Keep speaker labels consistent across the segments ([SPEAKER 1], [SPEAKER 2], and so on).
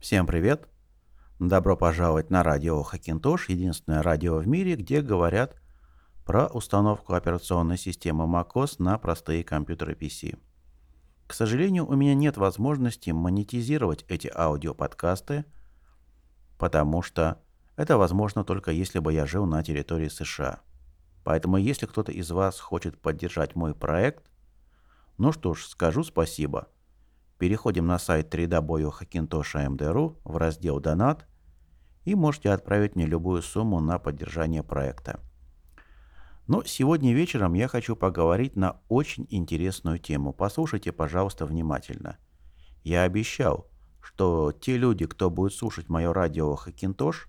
[SPEAKER 1] Всем привет! Добро пожаловать на радио Хакинтош, единственное радио в мире, где говорят про установку операционной системы macOS на простые компьютеры PC. К сожалению, у меня нет возможности монетизировать эти аудиоподкасты, потому что это возможно только если бы я жил на территории США. Поэтому если кто-то из вас хочет поддержать мой проект, ну что ж, скажу спасибо. Переходим на сайт www.hackintosh.md.ru в раздел «Донат» и можете отправить мне любую сумму на поддержание проекта. Но сегодня вечером я хочу поговорить на очень интересную тему. Послушайте, пожалуйста, внимательно. Я обещал, что те люди, кто будет слушать мое радио Хакинтош,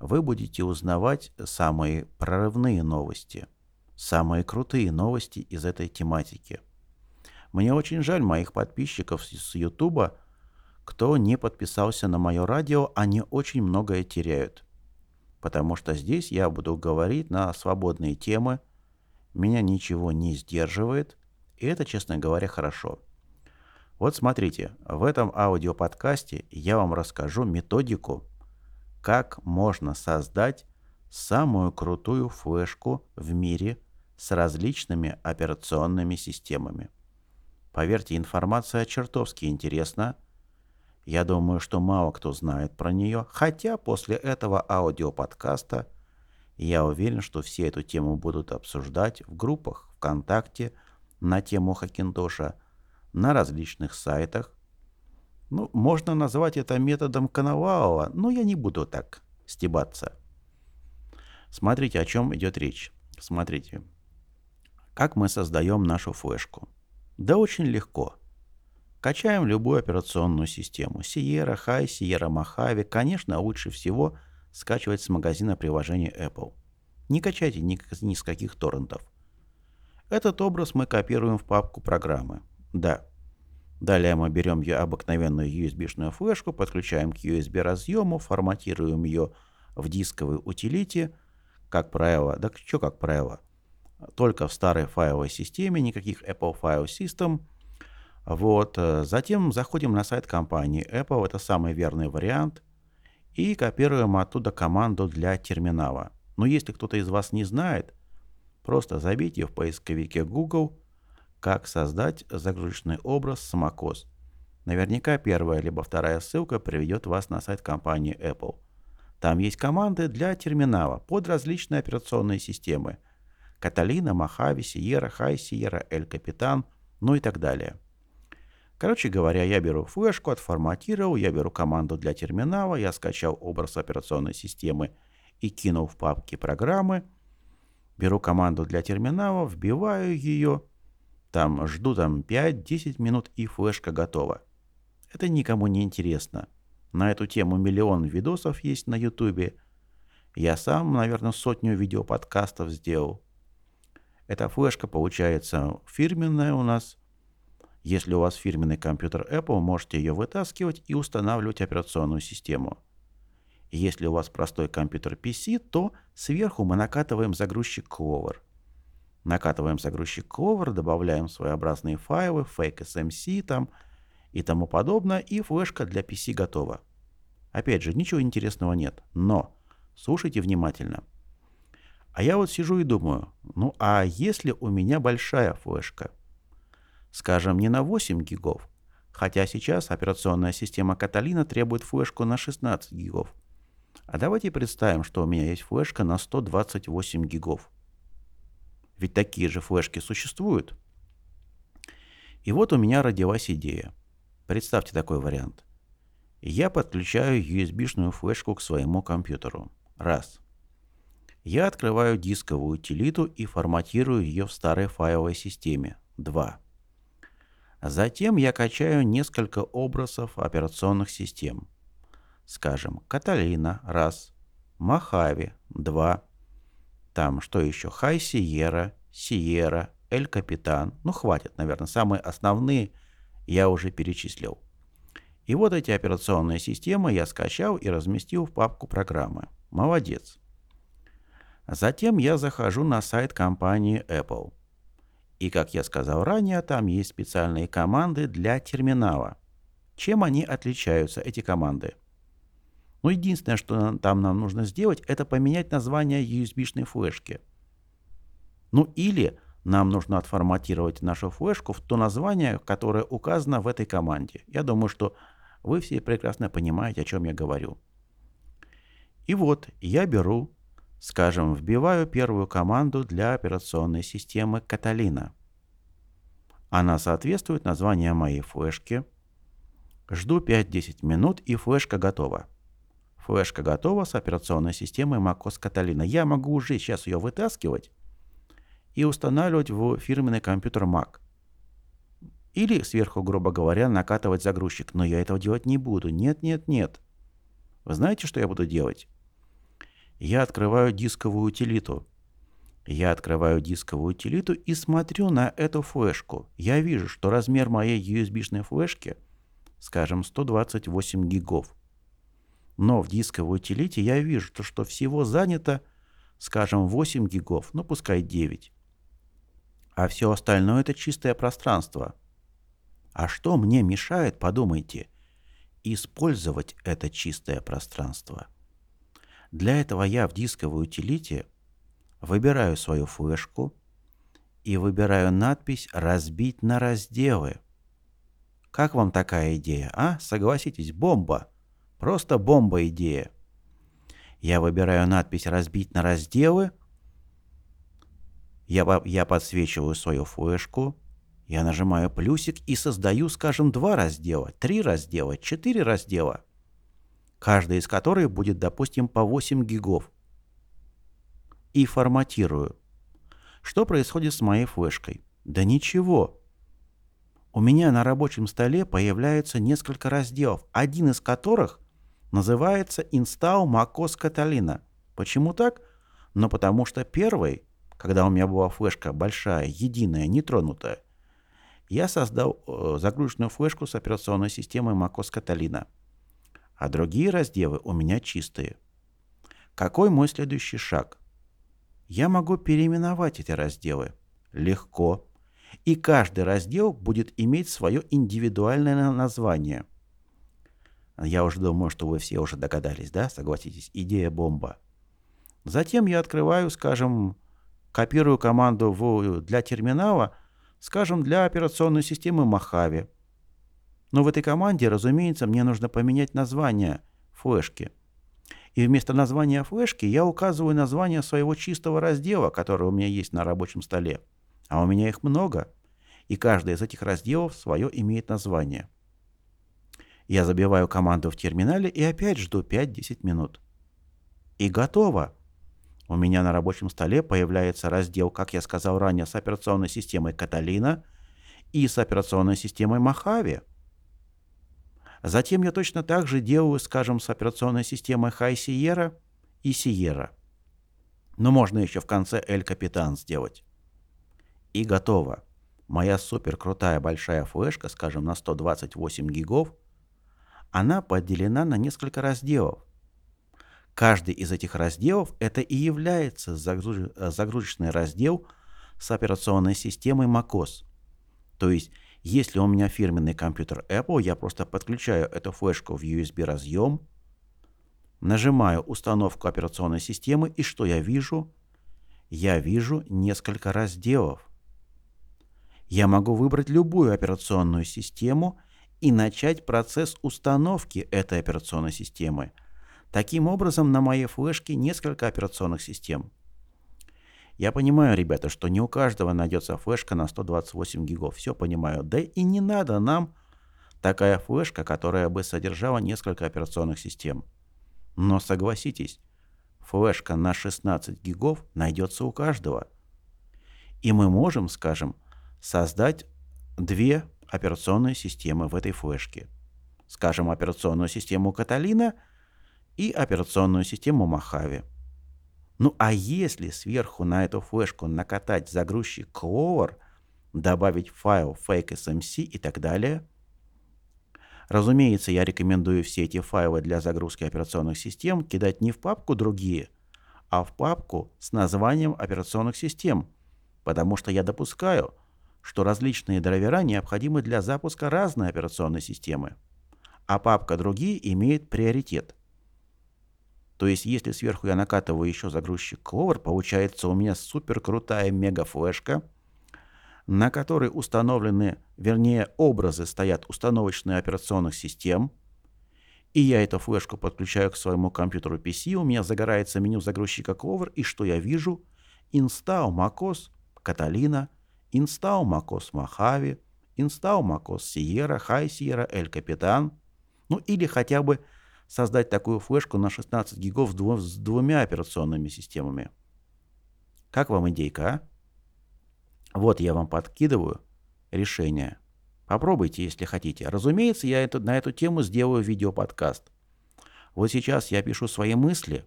[SPEAKER 1] вы будете узнавать самые прорывные новости, самые крутые новости из этой тематики. Мне очень жаль моих подписчиков с Ютуба, кто не подписался на мое радио, они очень многое теряют. Потому что здесь я буду говорить на свободные темы, меня ничего не сдерживает, и это, честно говоря, хорошо. Вот смотрите, в этом аудиоподкасте я вам расскажу методику, как можно создать самую крутую флешку в мире с различными операционными системами. Поверьте, информация чертовски интересна. Я думаю, что мало кто знает про нее, хотя после этого аудиоподкаста я уверен, что все эту тему будут обсуждать в группах ВКонтакте на тему Хакинтоша, на различных сайтах, ну, можно назвать это методом Коновалова, но я не буду так стебаться. Смотрите, о чем идет речь. Смотрите. Как мы создаем нашу флешку? Да очень легко. Качаем любую операционную систему. Sierra, High, Sierra Mojave. Конечно, лучше всего скачивать с магазина приложений Apple. Не качайте ни, ни с каких торрентов. Этот образ мы копируем в папку программы. Да, Далее мы берем обыкновенную USB-шную флешку, подключаем к USB разъему, форматируем ее в дисковой утилите, как правило, да что как правило, только в старой файловой системе, никаких Apple File System. Вот. Э, затем заходим на сайт компании Apple, это самый верный вариант, и копируем оттуда команду для терминала. Но если кто-то из вас не знает, просто забейте в поисковике Google как создать загрузочный образ с. Наверняка первая либо вторая ссылка приведет вас на сайт компании Apple. Там есть команды для терминала под различные операционные системы. Каталина, Мохаве, Sierra, High Sierra, El Capitan, ну и так далее. Короче говоря, я беру флешку, отформатировал, я беру команду для терминала, я скачал образ операционной системы и кинул в папки программы, беру команду для терминала, вбиваю ее – там жду там 5-10 минут и флешка готова. Это никому не интересно. На эту тему миллион видосов есть на ютубе. Я сам, наверное, сотню видеоподкастов сделал. Эта флешка получается фирменная у нас. Если у вас фирменный компьютер Apple, можете ее вытаскивать и устанавливать операционную систему. Если у вас простой компьютер PC, то сверху мы накатываем загрузчик Clover. Накатываем загрузчик Clover, добавляем своеобразные файлы, fake SMC там и тому подобное, и флешка для PC готова. Опять же, ничего интересного нет, но слушайте внимательно. А я вот сижу и думаю, ну а если у меня большая флешка? Скажем, не на 8 гигов, хотя сейчас операционная система Catalina требует флешку на 16 гигов. А давайте представим, что у меня есть флешка на 128 гигов. Ведь такие же флешки существуют. И вот у меня родилась идея. Представьте такой вариант. Я подключаю USB-шную флешку к своему компьютеру. Раз. Я открываю дисковую утилиту и форматирую ее в старой файловой системе. Два. Затем я качаю несколько образов операционных систем. Скажем, Каталина – раз, Мохаве – два, там что еще? Хай Сиера, Сиера, Эль Капитан. Ну, хватит, наверное. Самые основные я уже перечислил. И вот эти операционные системы я скачал и разместил в папку программы. Молодец. Затем я захожу на сайт компании Apple. И, как я сказал ранее, там есть специальные команды для терминала. Чем они отличаются, эти команды? Ну, единственное, что там нам нужно сделать, это поменять название USB-шной флешки. Ну, или нам нужно отформатировать нашу флешку в то название, которое указано в этой команде. Я думаю, что вы все прекрасно понимаете, о чем я говорю. И вот я беру, скажем, вбиваю первую команду для операционной системы Каталина. Она соответствует названию моей флешки. Жду 5-10 минут и флешка готова. Флешка готова с операционной системой macOS Catalina. Я могу уже сейчас ее вытаскивать и устанавливать в фирменный компьютер Mac. Или сверху, грубо говоря, накатывать загрузчик. Но я этого делать не буду. Нет, нет, нет. Вы знаете, что я буду делать? Я открываю дисковую утилиту. Я открываю дисковую утилиту и смотрю на эту флешку. Я вижу, что размер моей USB-шной флешки, скажем, 128 гигов. Но в дисковой утилите я вижу, что всего занято, скажем, 8 гигов, ну пускай 9. А все остальное это чистое пространство. А что мне мешает, подумайте, использовать это чистое пространство? Для этого я в дисковой утилите выбираю свою флешку и выбираю надпись «Разбить на разделы». Как вам такая идея, а? Согласитесь, бомба. Просто бомба идея. Я выбираю надпись «Разбить на разделы», я, я подсвечиваю свою флешку, я нажимаю плюсик и создаю, скажем, два раздела, три раздела, четыре раздела, каждый из которых будет, допустим, по 8 гигов. И форматирую. Что происходит с моей флешкой? Да ничего. У меня на рабочем столе появляются несколько разделов, один из которых называется Install MacOS Catalina. Почему так? Ну потому что первый когда у меня была флешка большая, единая, нетронутая, я создал э, загрузочную флешку с операционной системой macOS Catalina. А другие разделы у меня чистые. Какой мой следующий шаг? Я могу переименовать эти разделы. Легко. И каждый раздел будет иметь свое индивидуальное название. Я уже думаю, что вы все уже догадались, да? Согласитесь, идея бомба. Затем я открываю, скажем, копирую команду в, для терминала, скажем, для операционной системы Mojave. Но в этой команде, разумеется, мне нужно поменять название флешки. И вместо названия флешки я указываю название своего чистого раздела, который у меня есть на рабочем столе. А у меня их много, и каждый из этих разделов свое имеет название. Я забиваю команду в терминале и опять жду 5-10 минут. И готово. У меня на рабочем столе появляется раздел, как я сказал ранее, с операционной системой Каталина и с операционной системой Махави. Затем я точно так же делаю, скажем, с операционной системой High Sierra и Sierra. Но можно еще в конце El Capitan сделать. И готово. Моя супер крутая большая флешка, скажем, на 128 гигов, она поделена на несколько разделов. Каждый из этих разделов это и является загруз... загрузочный раздел с операционной системой macOS. То есть, если у меня фирменный компьютер Apple, я просто подключаю эту флешку в USB разъем, нажимаю установку операционной системы, и что я вижу? Я вижу несколько разделов. Я могу выбрать любую операционную систему и начать процесс установки этой операционной системы – Таким образом, на моей флешке несколько операционных систем. Я понимаю, ребята, что не у каждого найдется флешка на 128 гигов. Все понимаю. Да и не надо нам такая флешка, которая бы содержала несколько операционных систем. Но согласитесь, флешка на 16 гигов найдется у каждого. И мы можем, скажем, создать две операционные системы в этой флешке. Скажем, операционную систему Каталина – и операционную систему Mojave. Ну а если сверху на эту флешку накатать загрузчик Clover, добавить файл fake.smc и так далее, разумеется, я рекомендую все эти файлы для загрузки операционных систем кидать не в папку «Другие», а в папку с названием операционных систем, потому что я допускаю, что различные драйвера необходимы для запуска разной операционной системы. а папка «Другие» имеет приоритет. То есть, если сверху я накатываю еще загрузчик Clover, получается у меня супер крутая мега-флешка, на которой установлены, вернее, образы стоят установочные операционных систем, и я эту флешку подключаю к своему компьютеру PC, у меня загорается меню загрузчика Clover, и что я вижу? Install macOS Catalina, Install macOS Mojave, Install macOS Sierra, High Sierra, El Capitan, ну или хотя бы создать такую флешку на 16 гигов с двумя операционными системами. Как вам идейка, а? Вот я вам подкидываю решение. Попробуйте, если хотите. Разумеется, я это, на эту тему сделаю видеоподкаст. Вот сейчас я пишу свои мысли,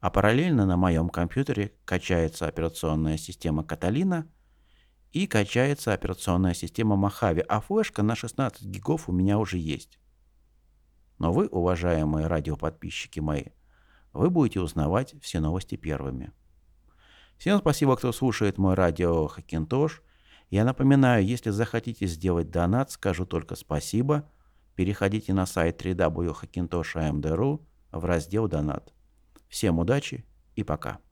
[SPEAKER 1] а параллельно на моем компьютере качается операционная система Каталина и качается операционная система Mojave, а флешка на 16 гигов у меня уже есть. Но вы, уважаемые радиоподписчики мои, вы будете узнавать все новости первыми. Всем спасибо, кто слушает мой радио Хакинтош. Я напоминаю, если захотите сделать донат, скажу только спасибо. Переходите на сайт www.hackintosh.amd.ru в раздел «Донат». Всем удачи и пока.